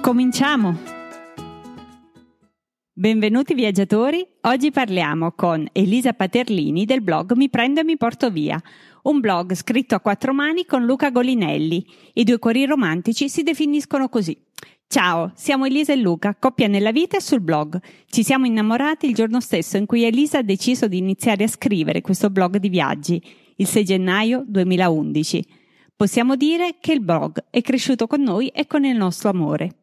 Cominciamo! Benvenuti viaggiatori, oggi parliamo con Elisa Paterlini del blog Mi prendo e mi porto via, un blog scritto a quattro mani con Luca Golinelli. I due cuori romantici si definiscono così. Ciao, siamo Elisa e Luca, coppia nella vita e sul blog. Ci siamo innamorati il giorno stesso in cui Elisa ha deciso di iniziare a scrivere questo blog di viaggi, il 6 gennaio 2011. Possiamo dire che il blog è cresciuto con noi e con il nostro amore.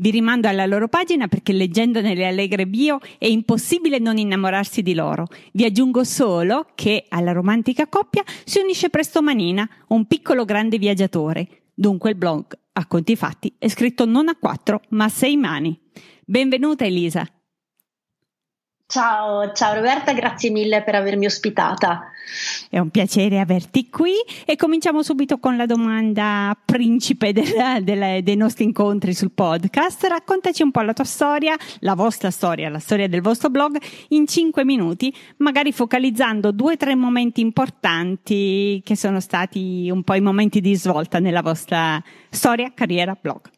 Vi rimando alla loro pagina perché leggendo nelle allegre bio è impossibile non innamorarsi di loro. Vi aggiungo solo che alla romantica coppia si unisce presto Manina, un piccolo grande viaggiatore. Dunque il blog, a conti fatti, è scritto non a quattro, ma a sei mani. Benvenuta Elisa. Ciao, ciao Roberta, grazie mille per avermi ospitata. È un piacere averti qui e cominciamo subito con la domanda principe della, della, dei nostri incontri sul podcast. Raccontaci un po' la tua storia, la vostra storia, la storia del vostro blog in cinque minuti, magari focalizzando due o tre momenti importanti che sono stati un po' i momenti di svolta nella vostra storia, carriera, blog.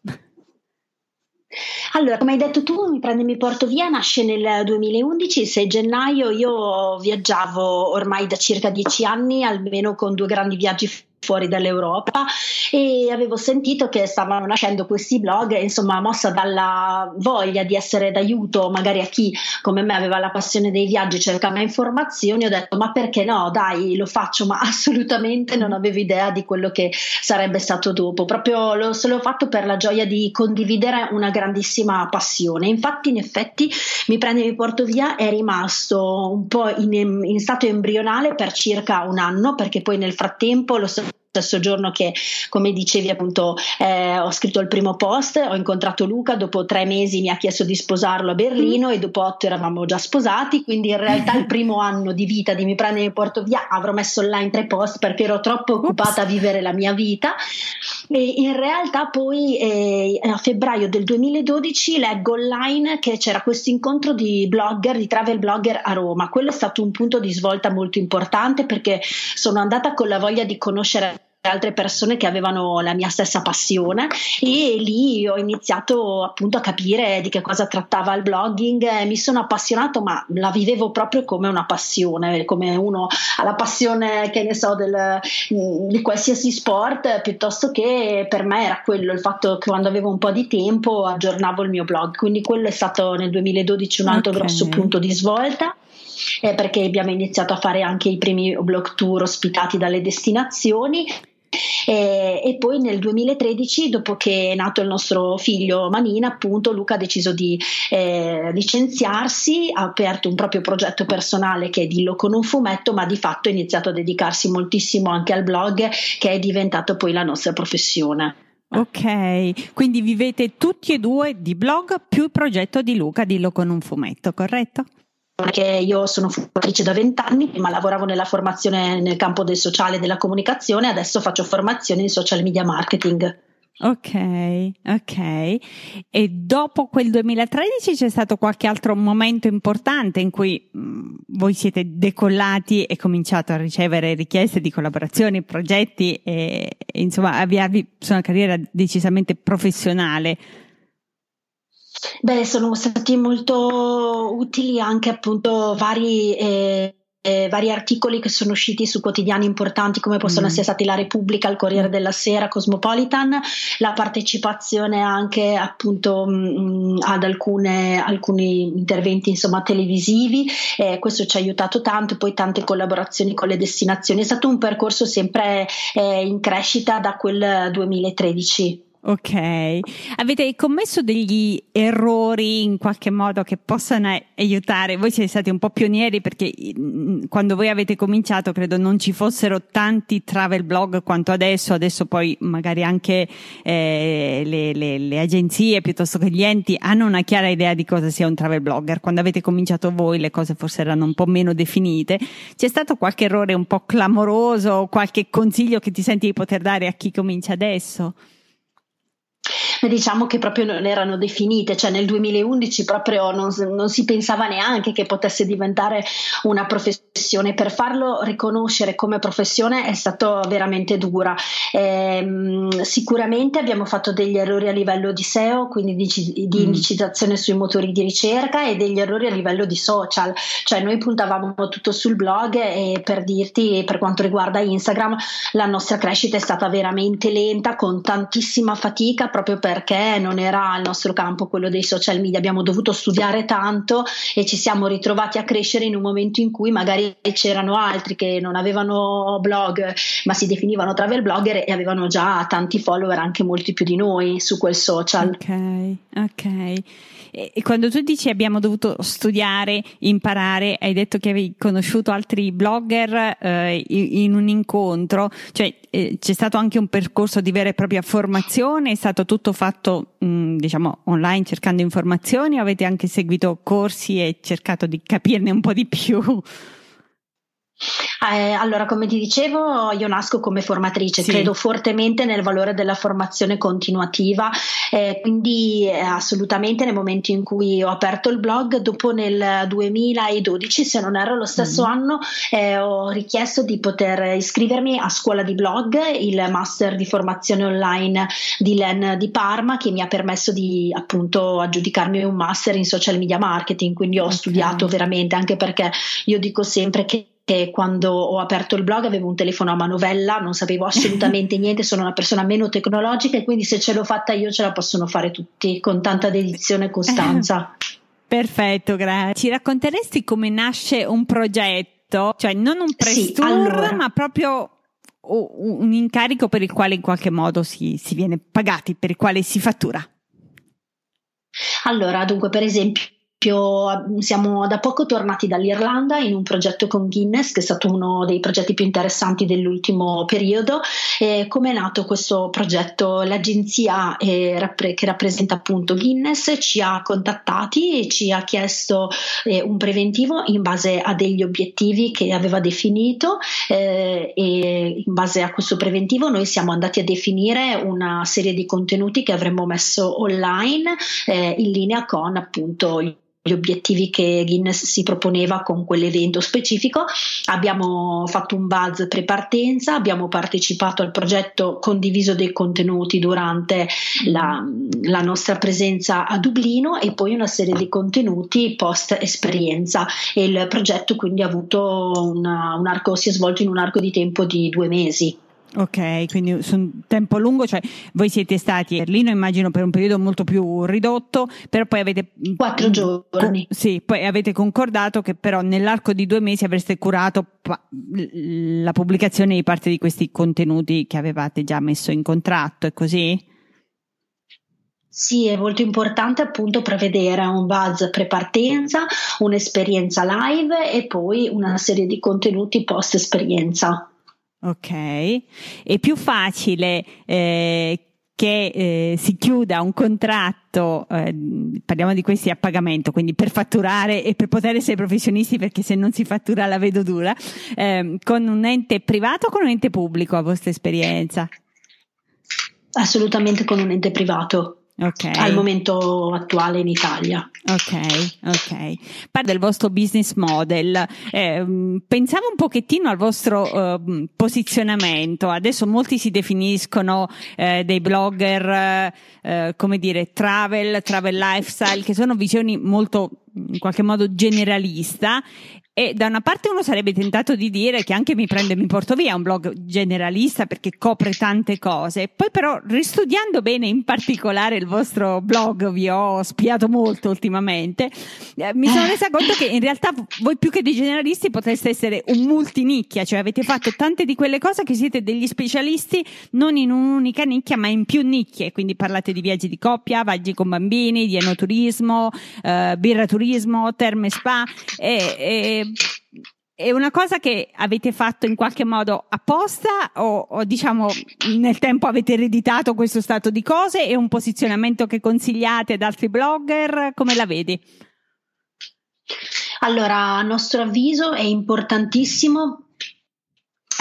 Allora, come hai detto tu, Mi prende e mi porto via nasce nel 2011, il 6 gennaio. Io viaggiavo ormai da circa dieci anni, almeno con due grandi viaggi fuori dall'Europa. E avevo sentito che stavano nascendo questi blog, insomma, mossa dalla voglia di essere d'aiuto magari a chi come me aveva la passione dei viaggi cercava informazioni, ho detto ma perché no, dai, lo faccio, ma assolutamente non avevo idea di quello che sarebbe stato dopo, proprio lo, se l'ho fatto per la gioia di condividere una grandissima passione. Infatti, in effetti, mi prende e mi porto via è rimasto un po' in, in stato embrionale per circa un anno, perché poi nel frattempo lo so stesso giorno che, come dicevi, appunto, eh, ho scritto il primo post, ho incontrato Luca, dopo tre mesi mi ha chiesto di sposarlo a Berlino mm. e dopo otto eravamo già sposati, quindi in realtà il primo anno di vita di Mi prende e mi porto via avrò messo online tre post perché ero troppo occupata a vivere la mia vita. E in realtà poi eh, a febbraio del 2012 leggo online che c'era questo incontro di blogger, di travel blogger a Roma, quello è stato un punto di svolta molto importante perché sono andata con la voglia di conoscere altre persone che avevano la mia stessa passione e lì ho iniziato appunto a capire di che cosa trattava il blogging, mi sono appassionato ma la vivevo proprio come una passione, come uno ha la passione che ne so del, di qualsiasi sport piuttosto che per me era quello il fatto che quando avevo un po' di tempo aggiornavo il mio blog, quindi quello è stato nel 2012 un altro okay. grosso punto di svolta eh, perché abbiamo iniziato a fare anche i primi blog tour ospitati dalle destinazioni e, e, poi nel 2013, dopo che è nato il nostro figlio Manina, appunto, Luca ha deciso di eh, licenziarsi, ha aperto un proprio progetto personale che è Dillo con un fumetto, ma di fatto ha iniziato a dedicarsi moltissimo anche al blog, che è diventato poi la nostra professione. Ok, quindi vivete tutti e due di blog più il progetto di Luca, Dillo con un fumetto, corretto? Perché io sono formatrice da vent'anni, prima lavoravo nella formazione nel campo del sociale e della comunicazione, adesso faccio formazione in social media marketing. Ok, ok. E dopo quel 2013 c'è stato qualche altro momento importante in cui mm, voi siete decollati e cominciato a ricevere richieste di collaborazioni, progetti e, e insomma avviarvi su una carriera decisamente professionale Beh, sono stati molto utili anche appunto vari, eh, eh, vari articoli che sono usciti su quotidiani importanti come possono mm. essere stati La Repubblica, il Corriere mm. della Sera, Cosmopolitan, la partecipazione anche appunto mh, mm, ad alcune, alcuni interventi insomma televisivi, eh, questo ci ha aiutato tanto, poi tante collaborazioni con le destinazioni, è stato un percorso sempre eh, in crescita da quel 2013. Ok, avete commesso degli errori in qualche modo che possano aiutare? Voi siete stati un po' pionieri perché mm, quando voi avete cominciato credo non ci fossero tanti travel blog quanto adesso, adesso poi magari anche eh, le, le, le, agenzie piuttosto che gli enti hanno una chiara idea di cosa sia un travel blogger. Quando avete cominciato voi le cose forse erano un po' meno definite. C'è stato qualche errore un po' clamoroso, qualche consiglio che ti senti di poter dare a chi comincia adesso? diciamo che proprio non erano definite, cioè nel 2011 proprio non, non, si pensava neanche che potesse diventare una professione. Per farlo riconoscere come professione è stato veramente dura. Eh, sicuramente abbiamo fatto degli errori a livello di SEO, quindi di, di mm. indicizzazione sui motori di ricerca e degli errori a livello di social, cioè noi puntavamo tutto sul blog e per dirti per quanto riguarda Instagram la nostra crescita è stata veramente lenta con tantissima fatica proprio per perché non era il nostro campo quello dei social media, abbiamo dovuto studiare tanto e ci siamo ritrovati a crescere in un momento in cui magari c'erano altri che non avevano blog ma si definivano travel blogger e avevano già tanti follower, anche molti più di noi su quel social. Ok, ok. E quando tu dici abbiamo dovuto studiare, imparare, hai detto che avevi conosciuto altri blogger eh, in un incontro, cioè eh, c'è stato anche un percorso di vera e propria formazione, è stato tutto fatto mh, mm, diciamo online cercando informazioni avete anche seguito corsi e cercato di capirne un po' di più? Eh, allora, come ti dicevo, io nasco come formatrice, sì. credo fortemente nel valore della formazione continuativa, eh, quindi eh, assolutamente nel momento in cui ho aperto il blog, dopo nel 2012, se non erro lo stesso mm. anno, eh, ho richiesto di poter iscrivermi a scuola di blog, il master di formazione online di LEN di Parma, che mi ha permesso di appunto aggiudicarmi un master in social media marketing, quindi ho okay. studiato veramente, anche perché io dico sempre che che quando ho aperto il blog avevo un telefono a manovella, non sapevo assolutamente niente, sono una persona meno tecnologica e quindi se ce l'ho fatta io ce la possono fare tutti con tanta dedizione e costanza. Perfetto, grazie. Ci racconteresti come nasce un progetto, cioè non un press sì, allora. ma proprio un incarico per il quale in qualche modo si, si viene pagati, per il quale si fattura? Allora, dunque, per esempio, siamo da poco tornati dall'Irlanda in un progetto con Guinness, che è stato uno dei progetti più interessanti dell'ultimo periodo. Come è nato questo progetto? L'agenzia eh, che rappresenta appunto Guinness ci ha contattati e ci ha chiesto eh, un preventivo in base a degli obiettivi che aveva definito eh, e in base a questo preventivo noi siamo andati a definire una serie di contenuti che avremmo messo online in linea con appunto gli obiettivi che Guinness si proponeva con quell'evento specifico. Abbiamo fatto un buzz pre-partenza, abbiamo partecipato al progetto condiviso dei contenuti durante la, la nostra presenza a Dublino e poi una serie di contenuti post esperienza il progetto quindi ha avuto una, un arco, si è svolto in un arco di tempo di due mesi. Ok, quindi su un tempo lungo, cioè voi siete stati a Berlino immagino per un periodo molto più ridotto, però poi avete... Quattro mm, giorni. Co- sì, poi avete concordato che però nell'arco di due mesi avreste curato pa- la pubblicazione di parte di questi contenuti che avevate già messo in contratto, è così? Sì, è molto importante appunto prevedere un buzz pre-partenza, un'esperienza live e poi una serie di contenuti post esperienza. Ok, è più facile eh, che eh, si chiuda un contratto, eh, parliamo di questi a pagamento, quindi per fatturare e per poter essere professionisti, perché se non si fattura la vedo dura, ehm, con un ente privato o con un ente pubblico a vostra esperienza? Assolutamente con un ente privato okay. al momento attuale in Italia. Ok, ok. Parla del vostro business model. Eh, pensavo un pochettino al vostro eh, posizionamento. Adesso molti si definiscono eh, dei blogger, eh, come dire, travel, travel lifestyle, che sono visioni molto in qualche modo generalista e da una parte uno sarebbe tentato di dire che anche Mi prende e mi porto via un blog generalista perché copre tante cose, poi però ristudiando bene in particolare il vostro blog, vi ho spiato molto ultimamente, eh, mi sono resa conto che in realtà voi più che dei generalisti potreste essere un multinicchia, cioè avete fatto tante di quelle cose che siete degli specialisti non in un'unica nicchia ma in più nicchie, quindi parlate di viaggi di coppia, viaggi con bambini, di enoturismo, eh, birraturismo, terme spa e, e è una cosa che avete fatto in qualche modo apposta o, o, diciamo nel tempo avete ereditato questo stato di cose? È un posizionamento che consigliate ad altri blogger? Come la vedi? Allora, a nostro avviso è importantissimo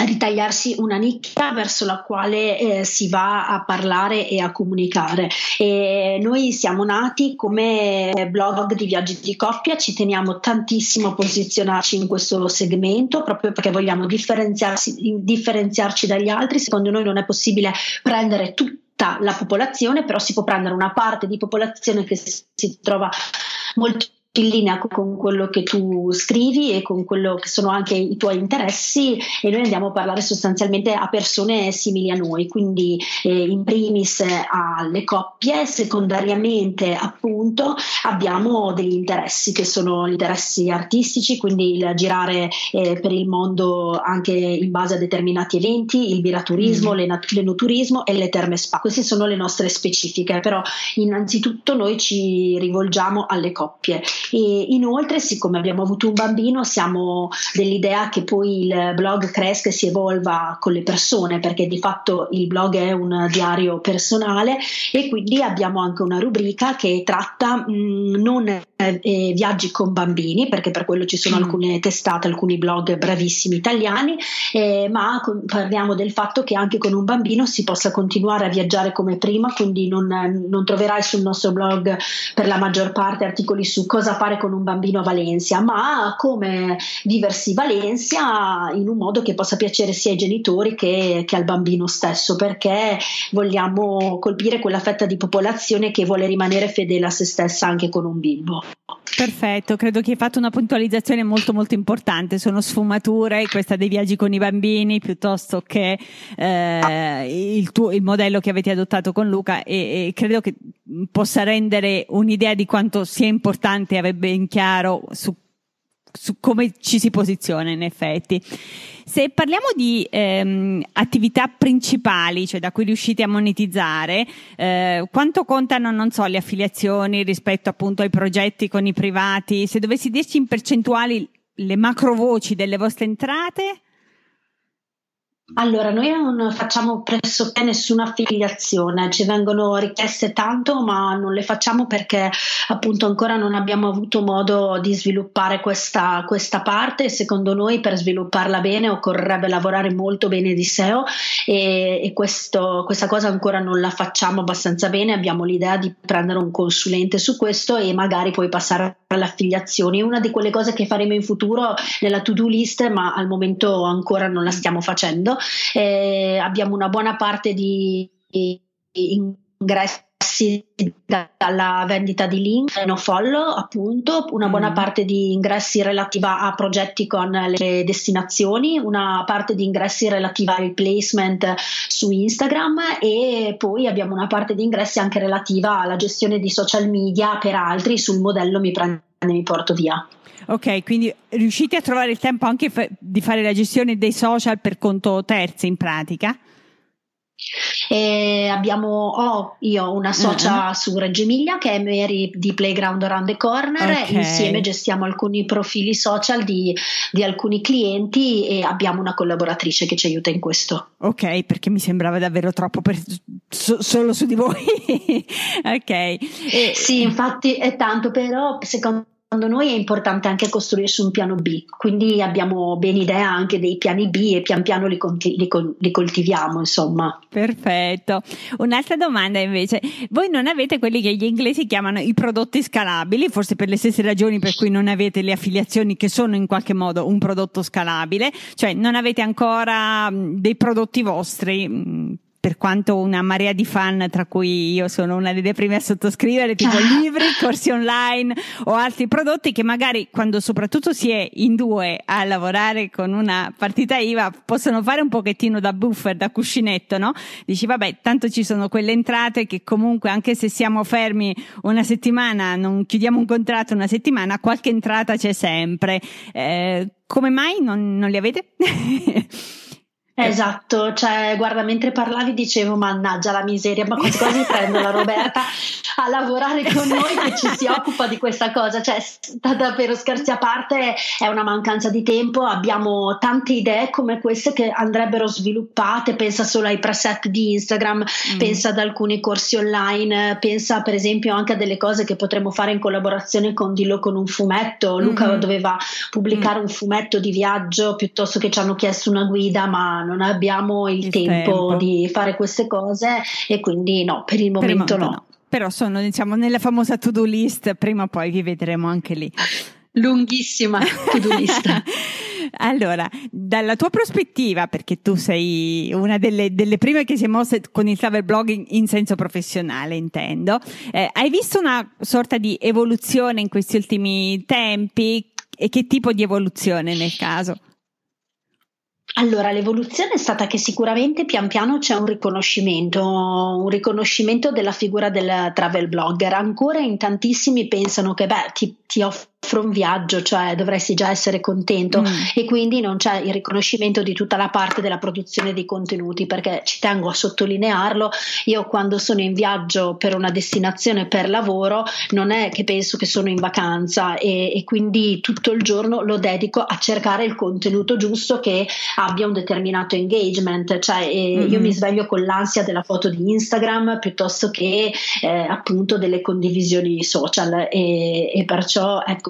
ritagliarsi una nicchia verso la quale eh, si va a parlare e a comunicare. E noi siamo nati come blog di viaggi di coppia, ci teniamo tantissimo a posizionarci in questo segmento proprio perché vogliamo differenziarci dagli altri. Secondo noi non è possibile prendere tutta la popolazione, però si può prendere una parte di popolazione che si trova molto in linea con quello che tu scrivi e con quello che sono anche i tuoi interessi e noi andiamo a parlare sostanzialmente a persone simili a noi, quindi eh, in primis alle coppie, secondariamente appunto abbiamo degli interessi che sono gli interessi artistici, quindi il girare eh, per il mondo anche in base a determinati eventi, il biraturismo, mm. l'enoturismo e le terme spa. Queste sono le nostre specifiche, però innanzitutto noi ci rivolgiamo alle coppie e inoltre, siccome abbiamo avuto un bambino, siamo dell'idea che poi il blog cresca e si evolva con le persone, perché di fatto il blog è un diario personale e quindi abbiamo anche una rubrica che tratta mh, mm, non eh, viaggi con bambini, perché per quello ci sono mm. alcune testate, alcuni blog bravissimi italiani, eh, ma con, parliamo del fatto che anche con un bambino si possa continuare a viaggiare come prima, quindi non, non troverai sul nostro blog per la maggior parte articoli su cosa fare con un bambino a Valencia, ma come viversi Valencia in un modo che possa piacere sia ai genitori che, che al bambino stesso, perché vogliamo colpire quella fetta di popolazione che vuole rimanere fedele a se stessa anche con un bimbo. Perfetto, credo che hai fatto una puntualizzazione molto molto importante, sono sfumature, questa dei viaggi con i bambini piuttosto che eh, il, tuo, il, modello che avete adottato con Luca. E, e, credo che possa rendere un'idea di quanto sia importante avere ben chiaro su su come ci si posiziona in effetti. Se parliamo di ehm, attività principali, cioè da cui riuscite a monetizzare, eh, quanto contano, non so, le affiliazioni rispetto appunto ai progetti con i privati? Se dovessi dirci in percentuali le macro voci delle vostre entrate? Allora, noi non facciamo pressoché nessuna affiliazione, ci vengono richieste tanto, ma non le facciamo perché appunto ancora non abbiamo avuto modo di sviluppare questa, questa parte. Secondo noi per svilupparla bene occorrerebbe lavorare molto bene di SEO e, e questo, questa cosa ancora non la facciamo abbastanza bene. Abbiamo l'idea di prendere un consulente su questo e magari poi passare alle affiliazioni. Una di quelle cose che faremo in futuro nella to-do list, ma al momento ancora non la stiamo facendo eh, abbiamo una buona parte di, di ingressi dalla vendita di link no follow appunto una buona mm. parte di ingressi relativa a progetti con le destinazioni una parte di ingressi relativa al placement su Instagram e poi abbiamo una parte di ingressi anche relativa alla gestione di social media per altri sul modello mi prende mi porto via Ok, quindi riuscite a trovare il tempo anche f- di fare la gestione dei social per conto terzi in pratica? E abbiamo ho io una socia uh-huh. su Reggio Emilia che è Mary di Playground Around the Corner okay. insieme gestiamo alcuni profili social di, di, alcuni clienti e abbiamo una collaboratrice che ci aiuta in questo. Ok, perché mi sembrava davvero troppo per, so, solo su di voi. ok. E... Sì, infatti è tanto, però secondo secondo noi è importante anche costruirsi un piano B, quindi abbiamo ben idea anche dei piani B e pian piano li, conti- li, li, coltiviamo, insomma. Perfetto. Un'altra domanda invece, voi non avete quelli che gli inglesi chiamano i prodotti scalabili, forse per le stesse ragioni per cui non avete le affiliazioni che sono in qualche modo un prodotto scalabile, cioè non avete ancora dei prodotti vostri per quanto una marea di fan, tra cui io sono una delle prime a sottoscrivere, tipo libri, corsi online o altri prodotti che magari quando soprattutto si è in due a lavorare con una partita IVA possono fare un pochettino da buffer, da cuscinetto, no? Dici vabbè, tanto ci sono quelle entrate che comunque anche se siamo fermi una settimana, non chiudiamo un contratto una settimana, qualche entrata c'è sempre. Eh, come mai non, non li avete? Esatto, cioè guarda, mentre parlavi dicevo mannaggia la miseria, ma quasi quasi prendo la Roberta a lavorare con noi che ci si occupa di questa cosa, cioè davvero scherzi a parte è una mancanza di tempo, abbiamo tante idee come queste che andrebbero sviluppate, pensa solo ai preset di Instagram, mm. pensa ad alcuni corsi online, pensa per esempio anche a delle cose che potremmo fare in collaborazione con Dillo con un fumetto, Luca mm-hmm. doveva pubblicare mm. un fumetto di viaggio piuttosto che ci hanno chiesto una guida ma non abbiamo il, il tempo, tempo, di fare queste cose e quindi no, per il momento, per il momento no. no. Però sono diciamo nella famosa to-do list, prima o poi vi vedremo anche lì. Lunghissima to-do list. Allora, dalla tua prospettiva, perché tu sei una delle, delle, prime che si è mosse con il travel blogging in senso professionale, intendo, eh, hai visto una sorta di evoluzione in questi ultimi tempi? E che tipo di evoluzione nel caso? Allora, l'evoluzione è stata che sicuramente pian piano c'è un riconoscimento, un riconoscimento della figura del travel blogger. Ancora in tantissimi pensano che, beh, ti, ti offro un viaggio, cioè dovresti già essere contento mm. e quindi non c'è il riconoscimento di tutta la parte della produzione di contenuti perché ci tengo a sottolinearlo, io quando sono in viaggio per una destinazione per lavoro non è che penso che sono in vacanza e, e quindi tutto il giorno lo dedico a cercare il contenuto giusto che abbia un determinato engagement, cioè mm. io mi sveglio con l'ansia della foto di Instagram piuttosto che eh, appunto delle condivisioni social e, e perciò ecco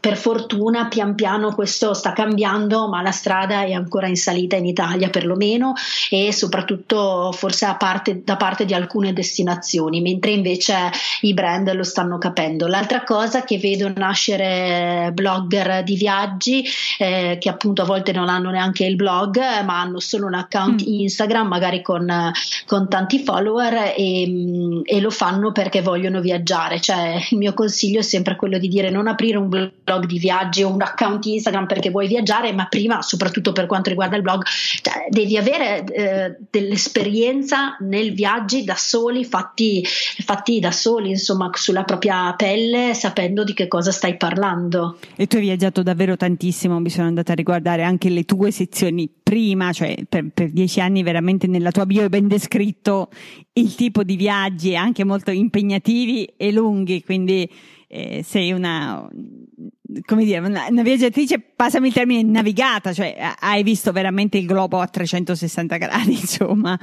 per fortuna pian piano questo sta cambiando, ma la strada è ancora in salita in Italia perlomeno e soprattutto forse parte, da parte di alcune destinazioni, mentre invece i brand lo stanno capendo. L'altra cosa che vedo nascere blogger di viaggi eh, che appunto a volte non hanno neanche il blog, ma hanno solo un account mm. Instagram, magari con, con tanti follower e, e lo fanno perché vogliono viaggiare. Cioè il mio consiglio è sempre quello di dire non aprire un blog blog di viaggi o un account Instagram perché vuoi viaggiare, ma prima, soprattutto per quanto riguarda il blog, cioè, devi avere eh, dell'esperienza nel viaggi da soli, fatti, fatti da soli, insomma, sulla propria pelle, sapendo di che cosa stai parlando. E tu hai viaggiato davvero tantissimo, mi sono andata a riguardare anche le tue sezioni prima, cioè per, per dieci anni veramente nella tua bio è ben descritto il tipo di viaggi anche molto impegnativi e lunghi, quindi eh, sei una, come dire, una, una, viaggiatrice, passami il termine, navigata, cioè hai visto veramente il globo a 360 gradi, insomma.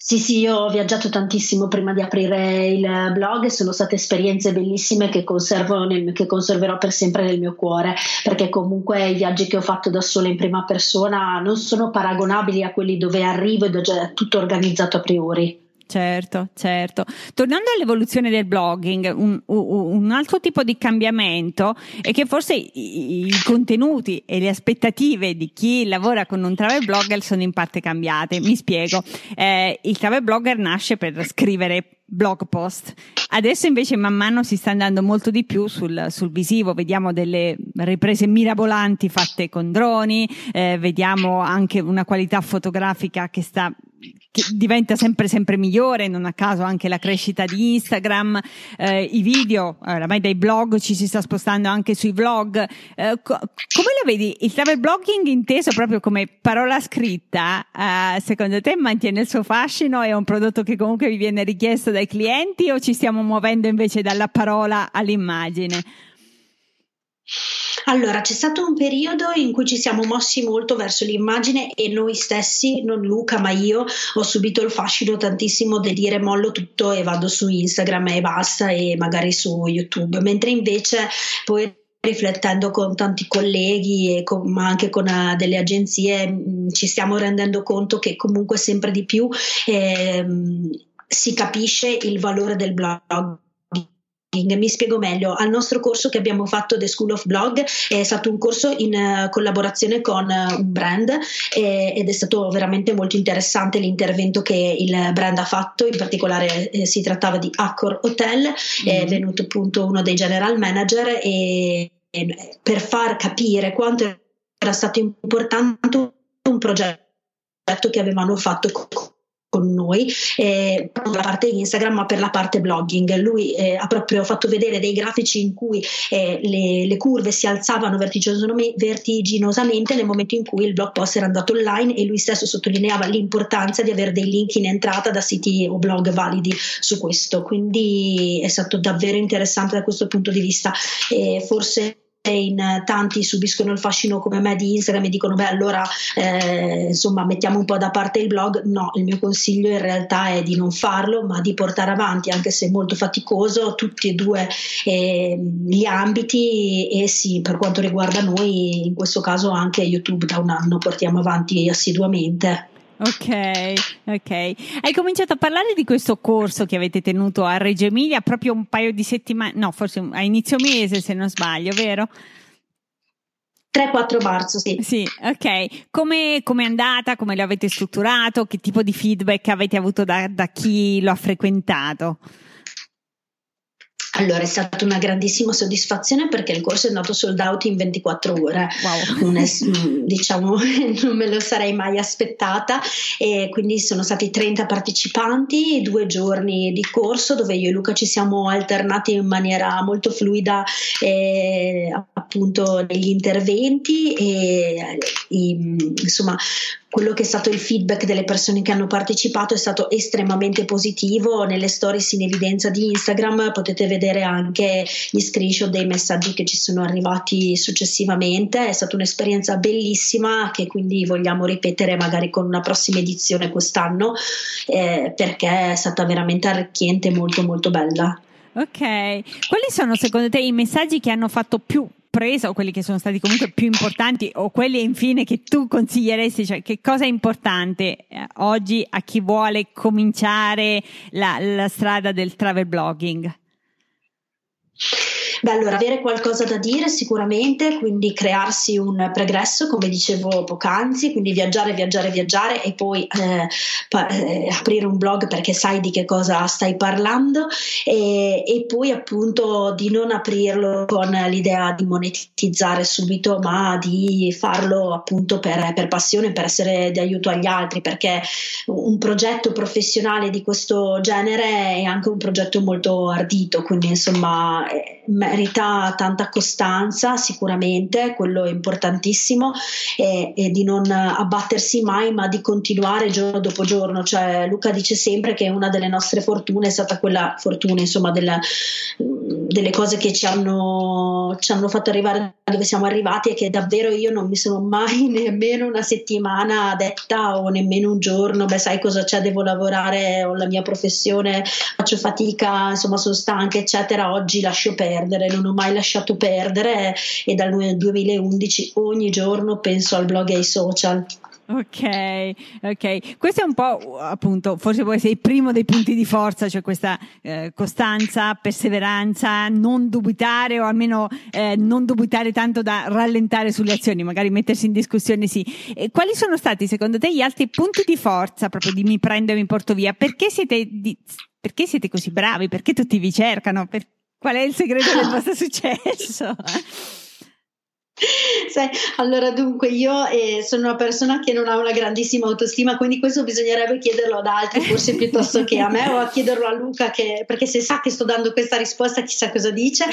Sì, sì, io ho viaggiato tantissimo prima di aprire il blog e sono state esperienze bellissime che, nel, che, conserverò per sempre nel mio cuore, perché comunque i viaggi che ho fatto da sola in prima persona non sono paragonabili a quelli dove arrivo ed ho già tutto organizzato a priori. Certo, certo. Tornando all'evoluzione del blogging, un, un, altro tipo di cambiamento è che forse i, i, contenuti e le aspettative di chi lavora con un travel blogger sono in parte cambiate. Mi spiego. Eh, il travel blogger nasce per scrivere blog post. Adesso invece man mano si sta andando molto di più sul, sul visivo, vediamo delle riprese mirabolanti fatte con droni, eh, vediamo anche una qualità fotografica che sta diventa sempre sempre migliore, non a caso anche la crescita di Instagram, eh, i video, oramai dai blog ci si sta spostando anche sui vlog. Eh, co- come lo vedi? Il travel blogging inteso proprio come parola scritta, eh, secondo te mantiene il suo fascino? È un prodotto che comunque vi viene richiesto dai clienti o ci stiamo muovendo invece dalla parola all'immagine? Allora, c'è stato un periodo in cui ci siamo mossi molto verso l'immagine e noi stessi, non Luca ma io, ho subito il fascino tantissimo di dire mollo tutto e vado su Instagram e basta e magari su YouTube, mentre invece poi riflettendo con tanti colleghi e con, ma anche con uh, delle agenzie mh, mm, ci stiamo rendendo conto che comunque sempre di più eh, si capisce il valore del blog mi spiego meglio, al nostro corso che abbiamo fatto The School of Blog è stato un corso in uh, collaborazione con uh, un brand eh, ed è stato veramente molto interessante l'intervento che il brand ha fatto, in particolare eh, si trattava di Accor Hotel, è venuto appunto uno dei general manager e per far capire quanto era stato importante un progetto che avevano fatto con noi eh, per la parte Instagram ma per la parte blogging. Lui eh, ha proprio fatto vedere dei grafici in cui eh, le, le, curve si alzavano vertiginosamente nel momento in cui il blog post era andato online e lui stesso sottolineava l'importanza di avere dei link in entrata da siti o blog validi su questo. Quindi è stato davvero interessante da questo punto di vista. Forse in tanti subiscono il fascino come me di Instagram e dicono beh allora eh, insomma mettiamo un po' da parte il blog. No il mio consiglio in realtà è di non farlo ma di portare avanti anche se molto faticoso tutti e due eh, gli ambiti e sì per quanto riguarda noi in questo caso anche YouTube da un anno portiamo avanti assiduamente Ok, ok. Hai cominciato a parlare di questo corso che avete tenuto a Reggio Emilia proprio un paio di settimane, no, forse a inizio mese se non sbaglio, vero? 3-4 marzo, sì. Sì, ok. Come è andata? Come lo avete strutturato? Che tipo di feedback avete avuto da, da chi lo ha frequentato? Allora è stata una grandissima soddisfazione perché il corso è andato sold out in 24 ore, wow. es- mm, diciamo non me lo sarei mai aspettata e quindi sono stati 30 partecipanti, due giorni di corso dove io e Luca ci siamo alternati in maniera molto fluida eh, appunto negli interventi e insomma quello che è stato il feedback delle persone che hanno partecipato è stato estremamente positivo. Nelle stories in evidenza di Instagram potete vedere anche gli screenshot dei messaggi che ci sono arrivati successivamente. È stata un'esperienza bellissima che quindi vogliamo ripetere magari con una prossima edizione quest'anno eh, perché è stata veramente arricchente e molto molto bella. Ok, quali sono secondo te i messaggi che hanno fatto più presa o quelli che sono stati comunque più importanti o quelli infine che tu consiglieresti, cioè che cosa è importante eh, oggi a chi vuole cominciare la, la strada del travel blogging? Beh, allora avere qualcosa da dire sicuramente, quindi crearsi un pregresso, come dicevo poc'anzi, quindi viaggiare, viaggiare, viaggiare e poi eh, pa- eh, aprire un blog perché sai di che cosa stai parlando e, e, poi appunto di non aprirlo con l'idea di monetizzare subito, ma di farlo appunto per, per passione, per essere di aiuto agli altri, perché un progetto professionale di questo genere è anche un progetto molto ardito, quindi insomma merita tanta costanza sicuramente, quello è importantissimo e, e, di non abbattersi mai ma di continuare giorno dopo giorno, cioè Luca dice sempre che una delle nostre fortune è stata quella fortuna insomma della, delle cose che ci hanno, ci hanno fatto arrivare dove siamo arrivati e che davvero io non mi sono mai nemmeno una settimana detta o nemmeno un giorno, beh sai cosa c'è, devo lavorare, ho la mia professione, faccio fatica, insomma sono stanca eccetera, oggi lascio perdere, non ho mai lasciato perdere e dal 2011 ogni giorno penso al blog e ai social. Ok, ok. Questo è un po' appunto, forse può essere il primo dei punti di forza, cioè questa eh, costanza, perseveranza, non dubitare o almeno eh, non dubitare tanto da rallentare sulle azioni, magari mettersi in discussione sì. E quali sono stati secondo te gli altri punti di forza proprio di mi prendo e mi porto via? Perché siete, di, perché siete così bravi? Perché tutti vi cercano? Per, qual è il segreto del vostro successo? Sai, allora dunque io eh, sono una persona che non ha una grandissima autostima, quindi questo bisognerebbe chiederlo ad altri forse piuttosto che a me o a chiederlo a Luca, che, perché se sa che sto dando questa risposta chissà cosa dice.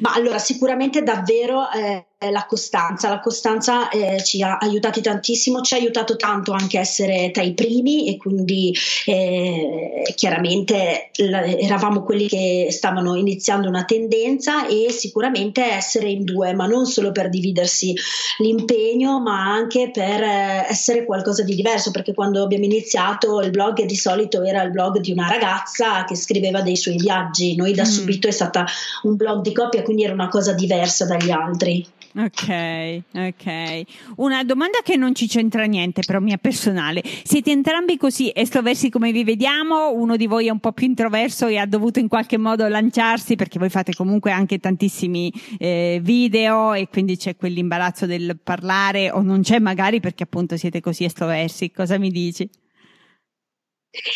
Ma allora sicuramente davvero... Eh, la costanza. La costanza eh, ci ha aiutati tantissimo, ci ha aiutato tanto anche a essere tra i primi e quindi eh, chiaramente la, eravamo quelli che stavano iniziando una tendenza e sicuramente essere in due, ma non solo per dividersi l'impegno, ma anche per eh, essere qualcosa di diverso, perché quando abbiamo iniziato il blog di solito era il blog di una ragazza che scriveva dei suoi viaggi, noi da mm. subito è stata un blog di coppia, quindi era una cosa diversa dagli altri. Ok, ok. Una domanda che non ci c'entra niente, però mia personale. Siete entrambi così estroversi come vi vediamo? Uno di voi è un po' più introverso e ha dovuto in qualche modo lanciarsi perché voi fate comunque anche tantissimi eh, video e quindi c'è quell'imbarazzo del parlare o non c'è magari perché appunto siete così estroversi. Cosa mi dici?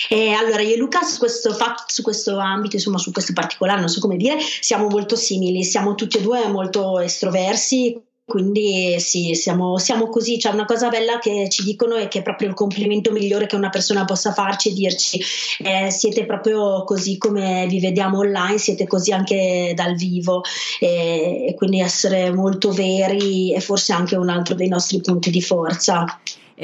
E allora io e Luca su questo, su questo ambito, insomma su questo particolare, non so come dire, siamo molto simili, siamo tutti e due molto estroversi, quindi sì, siamo, siamo, così. C'è una cosa bella che ci dicono e che è proprio il complimento migliore che una persona possa farci e dirci eh, siete proprio così come vi vediamo online, siete così anche dal vivo e, e quindi essere molto veri è forse anche un altro dei nostri punti di forza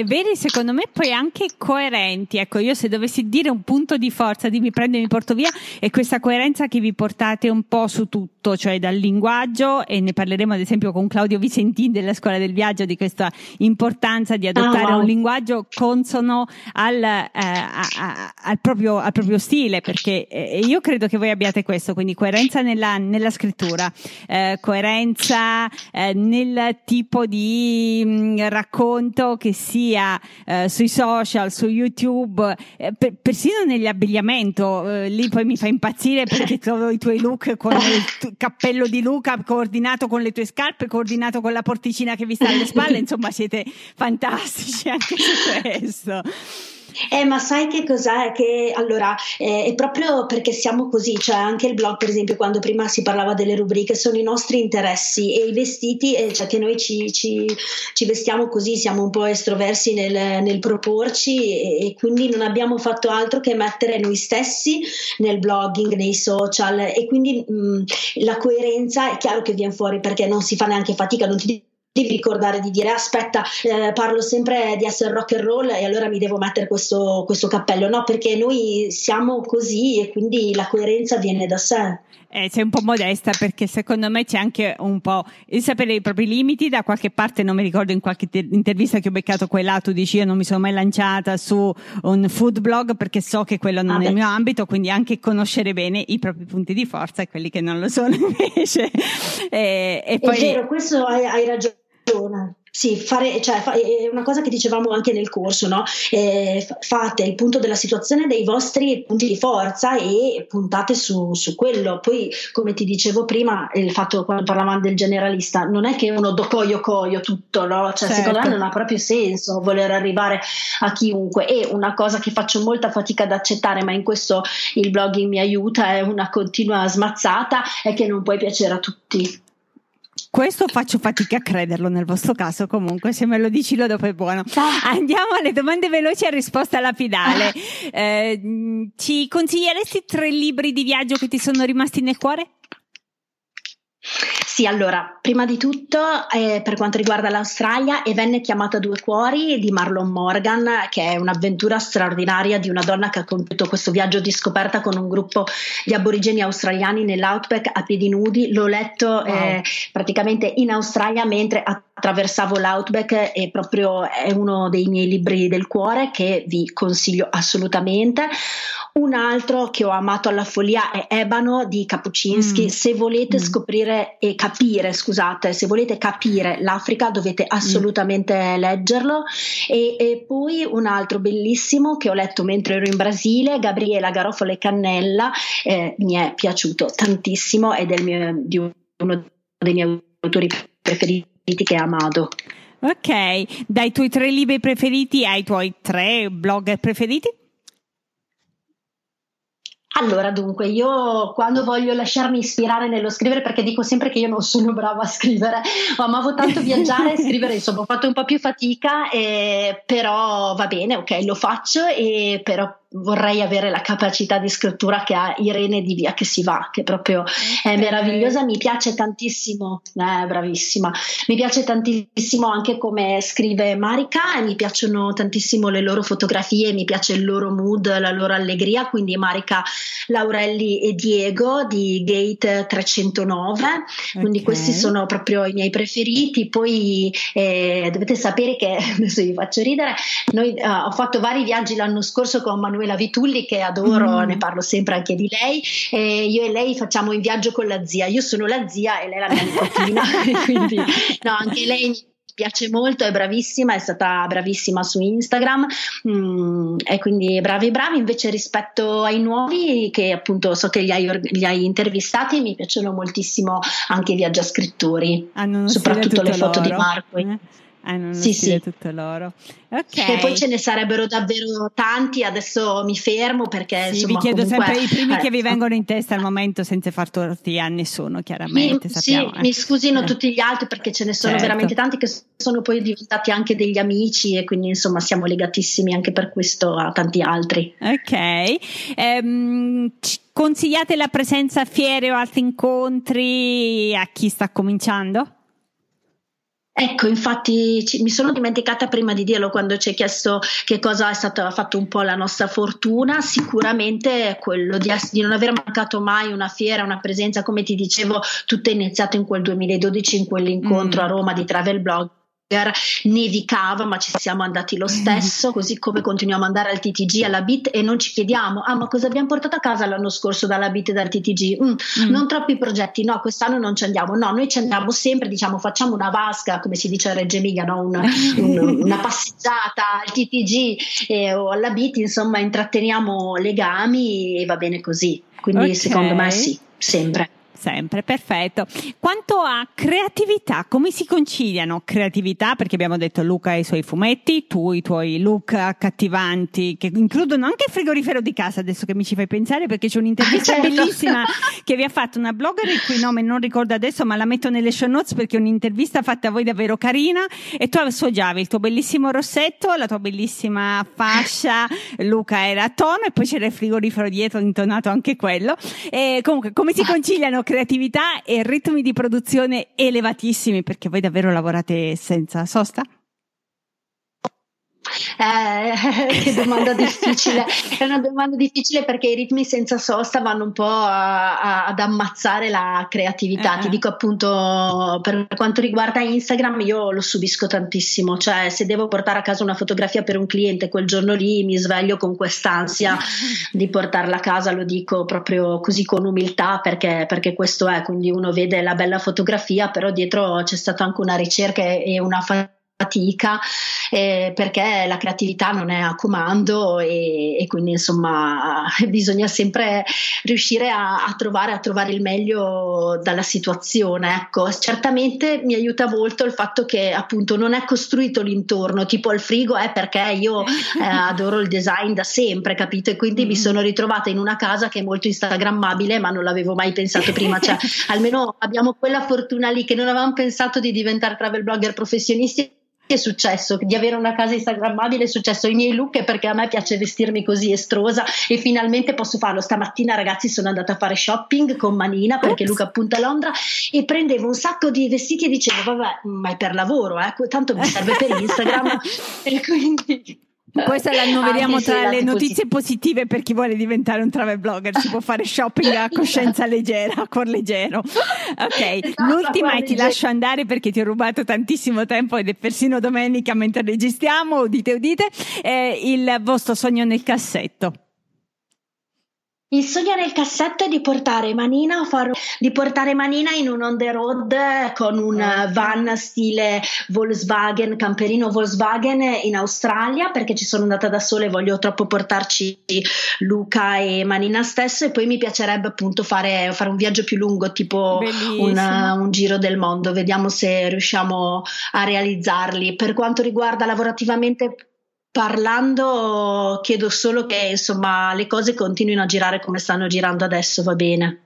veri secondo me poi anche coerenti. Ecco, io se dovessi dire un punto di forza di mi prendo e mi porto via è questa coerenza che vi portate un po' su tutto, cioè dal linguaggio e ne parleremo ad esempio con Claudio Vicentini della Scuola del Viaggio di questa importanza di adottare oh, wow. un linguaggio consono al, eh, a, a, al, proprio, al, proprio, stile, perché eh, io credo che voi abbiate questo, quindi coerenza nella, nella scrittura, eh, coerenza eh, nel tipo di mh, mm, racconto che sia sia eh, sui social, su YouTube, eh, per, persino nell'abbigliamento. Eh, lì poi mi fa impazzire perché trovo i tuoi look con il cappello di Luca coordinato con le tue scarpe, coordinato con la porticina che vi sta alle spalle. Insomma, siete fantastici anche su questo. Eh, ma sai che cos'è? Che allora eh, è proprio perché siamo così, cioè anche il blog, per esempio, quando prima si parlava delle rubriche, sono i nostri interessi e i vestiti, eh, cioè che noi ci, ci, ci, vestiamo così, siamo un po' estroversi nel, nel proporci e, e, quindi non abbiamo fatto altro che mettere noi stessi nel blogging, nei social e quindi mh, la coerenza è chiaro che viene fuori perché non si fa neanche fatica, non ti devi ricordare di dire aspetta eh, parlo sempre di essere rock and roll e allora mi devo mettere questo, questo cappello no perché noi siamo così e quindi la coerenza viene da sé eh, sei un po' modesta perché secondo me c'è anche un po' il sapere i propri limiti. Da qualche parte, non mi ricordo in qualche te- intervista che ho beccato quella, tu dici io non mi sono mai lanciata su un food blog perché so che quello non ah, è il mio ambito, quindi anche conoscere bene i propri punti di forza e quelli che non lo sono invece. e, e poi... È vero, questo hai, hai ragione sì, fare, cioè, è una cosa che dicevamo anche nel corso, no? eh, fate il punto della situazione dei vostri punti di forza e puntate su, su, quello. Poi, come ti dicevo prima, il fatto quando parlavamo del generalista, non è che uno do coio coio tutto, no? Cioè, certo. secondo me non ha proprio senso voler arrivare a chiunque. E una cosa che faccio molta fatica ad accettare, ma in questo il blogging mi aiuta, è una continua smazzata, è che non puoi piacere a tutti. Questo faccio fatica a crederlo nel vostro caso, comunque, se me lo dici lo dopo è buono. Andiamo alle domande veloci a risposta lapidale. Eh, ci consiglieresti tre libri di viaggio che ti sono rimasti nel cuore? Sì, allora, prima di tutto, eh, per quanto riguarda l'Australia, E venne chiamata Due Cuori di Marlon Morgan, che è un'avventura straordinaria di una donna che ha compiuto questo viaggio di scoperta con un gruppo di aborigeni australiani nell'outback a piedi nudi. L'ho letto wow. eh, praticamente in Australia mentre attraversavo l'outback e proprio è uno dei miei libri del cuore che vi consiglio assolutamente. Un altro che ho amato alla follia è Ebano di Kapuczynski. Mm. Se volete mm. scoprire e capire, scusate, se volete capire l'Africa dovete assolutamente mm. leggerlo. E, e, poi un altro bellissimo che ho letto mentre ero in Brasile, Gabriela e Cannella, eh, mi è piaciuto tantissimo ed è mio, di uno dei miei autori preferiti che è Amado. Ok, dai tuoi tre libri preferiti ai tuoi tre blog preferiti? Allora, dunque, io quando voglio lasciarmi ispirare nello scrivere, perché dico sempre che io non sono brava a scrivere, amavo tanto viaggiare e scrivere, insomma, ho fatto un po' più fatica, eh, però va bene, ok, lo faccio, e però vorrei avere la capacità di scrittura che ha Irene di Via che si va, che proprio okay. è meravigliosa, mi piace tantissimo, eh, bravissima, mi piace tantissimo anche come scrive Marica e mi piacciono tantissimo le loro fotografie, mi piace il loro mood, la loro allegria, quindi Marica, Laurelli e Diego di Gate 309, okay. quindi questi sono proprio i miei preferiti, poi eh, dovete sapere che, adesso vi faccio ridere, noi, uh, ho fatto vari viaggi l'anno scorso con Manuel Manuela Vitulli che adoro, mm. ne parlo sempre anche di lei. E io e lei facciamo in viaggio con la zia. Io sono la zia e lei è la mia nipotina, quindi no, anche lei piace molto, è bravissima, è stata bravissima su Instagram mm, e quindi bravi bravi invece rispetto ai nuovi che appunto so che li hai, li hai intervistati mi piacciono moltissimo anche i viaggiascrittori, soprattutto le foto loro. di Marco. Eh? Hanno uno sì, sì. tutto loro. Ok. E poi ce ne sarebbero davvero tanti, adesso mi fermo perché sì, insomma, vi chiedo comunque, sempre i primi eh, che vi vengono in testa al momento senza far torti a nessuno, chiaramente. Mi, sappiamo, sì, eh. mi scusino eh. tutti gli altri perché ce ne sono certo. veramente tanti che sono poi diventati anche degli amici e quindi insomma siamo legatissimi anche per questo a tanti altri. Ok. Ehm, consigliate la presenza a fiere o altri incontri a chi sta cominciando? Ecco, infatti ci, mi sono dimenticata prima di dirlo quando ci hai chiesto che cosa è stato, ha fatto un po' la nostra fortuna, sicuramente quello di, di, non aver mancato mai una fiera, una presenza, come ti dicevo, tutto è iniziato in quel 2012 in quell'incontro mm. a Roma di Travel Blog nevicava ma ci siamo andati lo stesso così come continuiamo ad andare al TTG alla BIT e non ci chiediamo ah ma cosa abbiamo portato a casa l'anno scorso dalla BIT e dal TTG mm, mm. non troppi progetti no quest'anno non ci andiamo no noi ci andiamo sempre diciamo facciamo una vasca come si dice a Reggio Emilia no? una, un, una passeggiata al TTG eh, o alla BIT insomma intratteniamo legami e va bene così quindi okay. secondo me sì sempre sempre, perfetto. Quanto a creatività, come si conciliano creatività? Perché abbiamo detto Luca e i suoi fumetti, tu i tuoi look accattivanti che includono anche il frigorifero di casa, adesso che mi ci fai pensare, perché c'è un'intervista certo. bellissima che vi ha fatto una blogger il cui nome non ricordo adesso, ma la metto nelle show notes perché è un'intervista fatta a voi davvero carina e tu assaggiavi il tuo bellissimo rossetto, la tua bellissima fascia, Luca era a tono e poi c'era il frigorifero dietro intonato anche quello. E comunque, come si conciliano creatività e ritmi di produzione elevatissimi perché voi davvero lavorate senza sosta? Eh, che domanda difficile. È una domanda difficile perché i ritmi senza sosta vanno un po' a, a, ad ammazzare la creatività. Uh-huh. Ti dico appunto, per quanto riguarda Instagram, io lo subisco tantissimo. Cioè, se devo portare a casa una fotografia per un cliente quel giorno lì, mi sveglio con quest'ansia di portarla a casa, lo dico proprio così con umiltà perché, perché questo è. Quindi uno vede la bella fotografia, però dietro c'è stata anche una ricerca e una fatica eh, perché la creatività non è a comando e, e quindi insomma bisogna sempre riuscire a, a, trovare, a, trovare, il meglio dalla situazione. Ecco, certamente mi aiuta molto il fatto che appunto non è costruito l'intorno, tipo il frigo è perché io eh, adoro il design da sempre, capito? E quindi mm. mi sono ritrovata in una casa che è molto instagrammabile, ma non l'avevo mai pensato prima. Cioè, almeno abbiamo quella fortuna lì che non avevamo pensato di diventare travel blogger professionisti è successo? Di avere una casa instagrammabile è successo? Ai miei look perché a me piace vestirmi così estrosa e finalmente posso farlo. Stamattina ragazzi sono andata a fare shopping con Manina perché Luca appunta a Londra e prendevo un sacco di vestiti e dicevo vabbè ma è per lavoro eh? tanto mi serve per Instagram. E quindi questa la numeriamo tra le notizie positive per chi vuole diventare un travel blogger. Si può fare shopping a coscienza leggera, a cuor leggero. Ok, esatto, l'ultima e ti lascio andare perché ti ho rubato tantissimo tempo ed è persino domenica mentre registriamo. Udite, udite. È il vostro sogno nel cassetto. Il sogno nel cassetto è di portare Manina, far, di portare Manina in un on the road con un ah, van stile Volkswagen, camperino Volkswagen in Australia perché ci sono andata da sola e voglio troppo portarci Luca e Manina stesso e poi mi piacerebbe appunto fare, fare un viaggio più lungo tipo un, un, giro del mondo, vediamo se riusciamo a realizzarli. Per quanto riguarda lavorativamente parlando chiedo solo che insomma le cose continuino a girare come stanno girando adesso, va bene.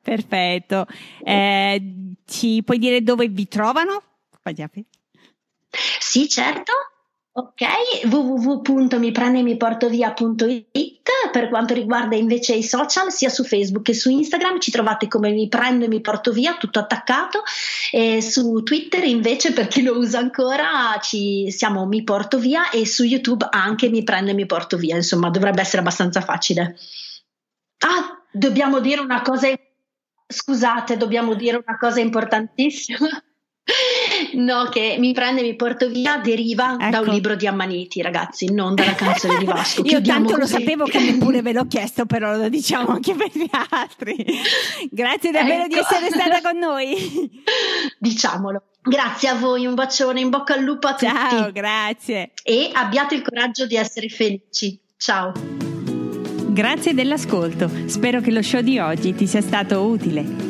Perfetto. Eh, ci puoi dire dove vi trovano? Sì, certo. Ok, www.miprendemiportovia.it per quanto riguarda invece i social, sia su Facebook che su Instagram ci trovate come mi prendo e mi porto via, tutto attaccato, e su Twitter invece per chi lo usa ancora ci siamo mi porto via e su YouTube anche mi prendo e mi porto via, insomma dovrebbe essere abbastanza facile. Ah, dobbiamo dire una cosa, scusate, dobbiamo dire una cosa importantissima No, che mi prende, mi porto via, deriva ecco. da un ecco. libro di Ammaniti, ragazzi, non dalla canzone di Vasco. Io tanto così. lo sapevo che neppure ve l'ho chiesto, però lo diciamo anche per gli altri. Grazie davvero ecco. di essere stata con noi. Diciamolo. Grazie a voi, un bacione, in bocca al lupo a Ciao, tutti. Ciao, grazie. E abbiate il coraggio di essere felici. Ciao. Grazie dell'ascolto. Spero che lo show di oggi ti sia stato utile.